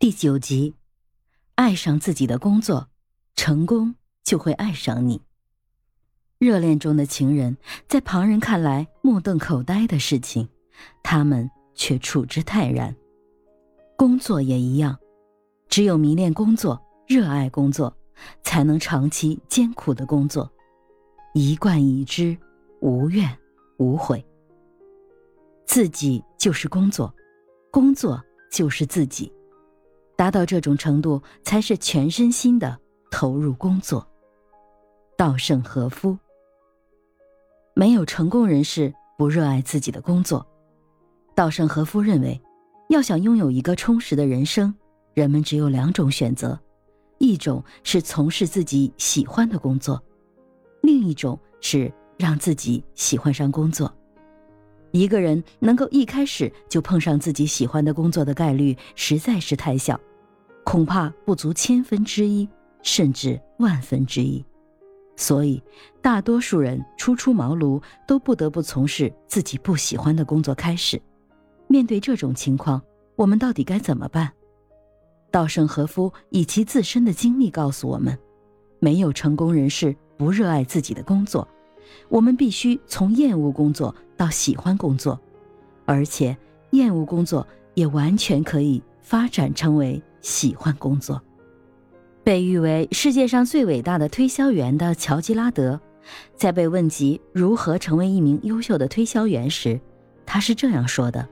第九集，爱上自己的工作，成功就会爱上你。热恋中的情人，在旁人看来目瞪口呆的事情，他们却处之泰然。工作也一样，只有迷恋工作、热爱工作，才能长期艰苦的工作，一贯以之，无怨无悔。自己就是工作，工作就是自己。达到这种程度，才是全身心的投入工作。稻盛和夫。没有成功人士不热爱自己的工作。稻盛和夫认为，要想拥有一个充实的人生，人们只有两种选择：一种是从事自己喜欢的工作，另一种是让自己喜欢上工作。一个人能够一开始就碰上自己喜欢的工作的概率实在是太小。恐怕不足千分之一，甚至万分之一，所以大多数人初出茅庐都不得不从事自己不喜欢的工作。开始，面对这种情况，我们到底该怎么办？稻盛和夫以其自身的经历告诉我们：没有成功人士不热爱自己的工作。我们必须从厌恶工作到喜欢工作，而且厌恶工作也完全可以发展成为。喜欢工作，被誉为世界上最伟大的推销员的乔吉拉德，在被问及如何成为一名优秀的推销员时，他是这样说的：“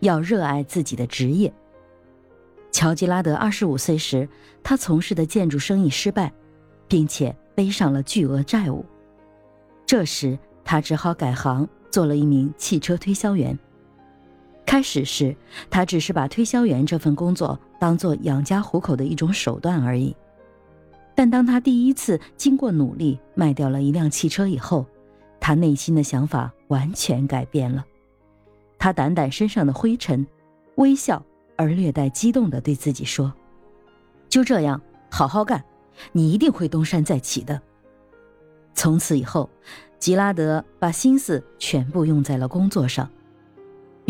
要热爱自己的职业。”乔吉拉德二十五岁时，他从事的建筑生意失败，并且背上了巨额债务，这时他只好改行做了一名汽车推销员。开始时，他只是把推销员这份工作当做养家糊口的一种手段而已。但当他第一次经过努力卖掉了一辆汽车以后，他内心的想法完全改变了。他掸掸身上的灰尘，微笑而略带激动地对自己说：“就这样，好好干，你一定会东山再起的。”从此以后，吉拉德把心思全部用在了工作上。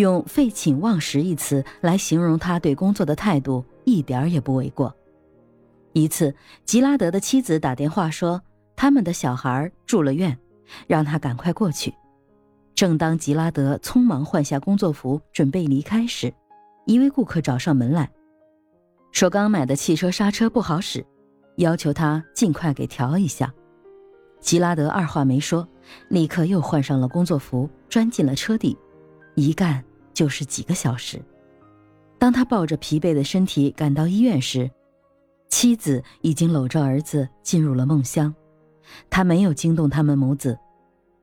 用“废寝忘食”一词来形容他对工作的态度，一点也不为过。一次，吉拉德的妻子打电话说，他们的小孩住了院，让他赶快过去。正当吉拉德匆忙换下工作服准备离开时，一位顾客找上门来说，刚买的汽车刹车不好使，要求他尽快给调一下。吉拉德二话没说，立刻又换上了工作服，钻进了车底，一干。就是几个小时。当他抱着疲惫的身体赶到医院时，妻子已经搂着儿子进入了梦乡。他没有惊动他们母子，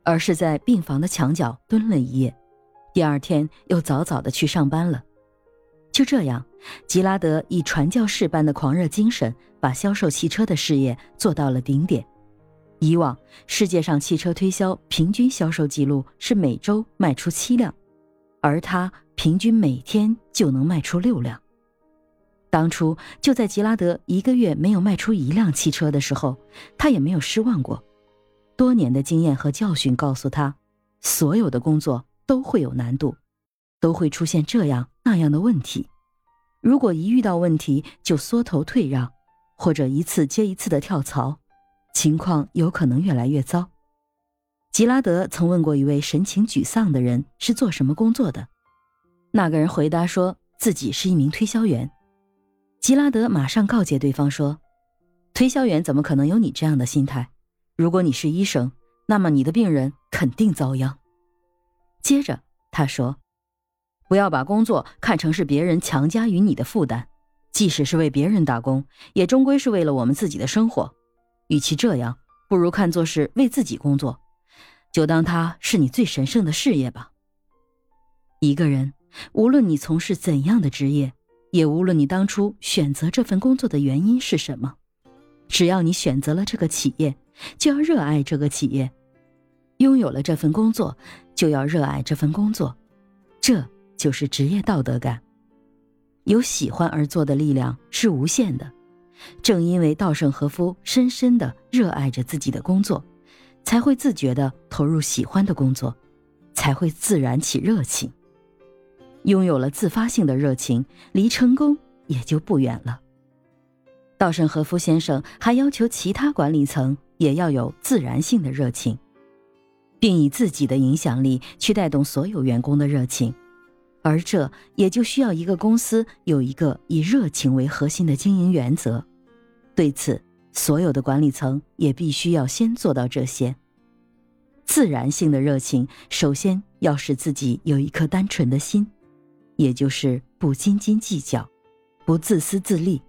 而是在病房的墙角蹲了一夜。第二天又早早的去上班了。就这样，吉拉德以传教士般的狂热精神，把销售汽车的事业做到了顶点。以往世界上汽车推销平均销售记录是每周卖出七辆。而他平均每天就能卖出六辆。当初就在吉拉德一个月没有卖出一辆汽车的时候，他也没有失望过。多年的经验和教训告诉他，所有的工作都会有难度，都会出现这样那样的问题。如果一遇到问题就缩头退让，或者一次接一次的跳槽，情况有可能越来越糟。吉拉德曾问过一位神情沮丧的人是做什么工作的，那个人回答说自己是一名推销员。吉拉德马上告诫对方说：“推销员怎么可能有你这样的心态？如果你是医生，那么你的病人肯定遭殃。”接着他说：“不要把工作看成是别人强加于你的负担，即使是为别人打工，也终归是为了我们自己的生活。与其这样，不如看作是为自己工作。”就当它是你最神圣的事业吧。一个人，无论你从事怎样的职业，也无论你当初选择这份工作的原因是什么，只要你选择了这个企业，就要热爱这个企业；拥有了这份工作，就要热爱这份工作。这就是职业道德感。有喜欢而做的力量是无限的。正因为稻盛和夫深深的热爱着自己的工作。才会自觉地投入喜欢的工作，才会自然起热情。拥有了自发性的热情，离成功也就不远了。稻盛和夫先生还要求其他管理层也要有自然性的热情，并以自己的影响力去带动所有员工的热情，而这也就需要一个公司有一个以热情为核心的经营原则。对此，所有的管理层也必须要先做到这些。自然性的热情，首先要使自己有一颗单纯的心，也就是不斤斤计较，不自私自利。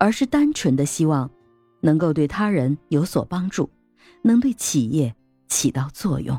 而是单纯的希望，能够对他人有所帮助，能对企业起到作用。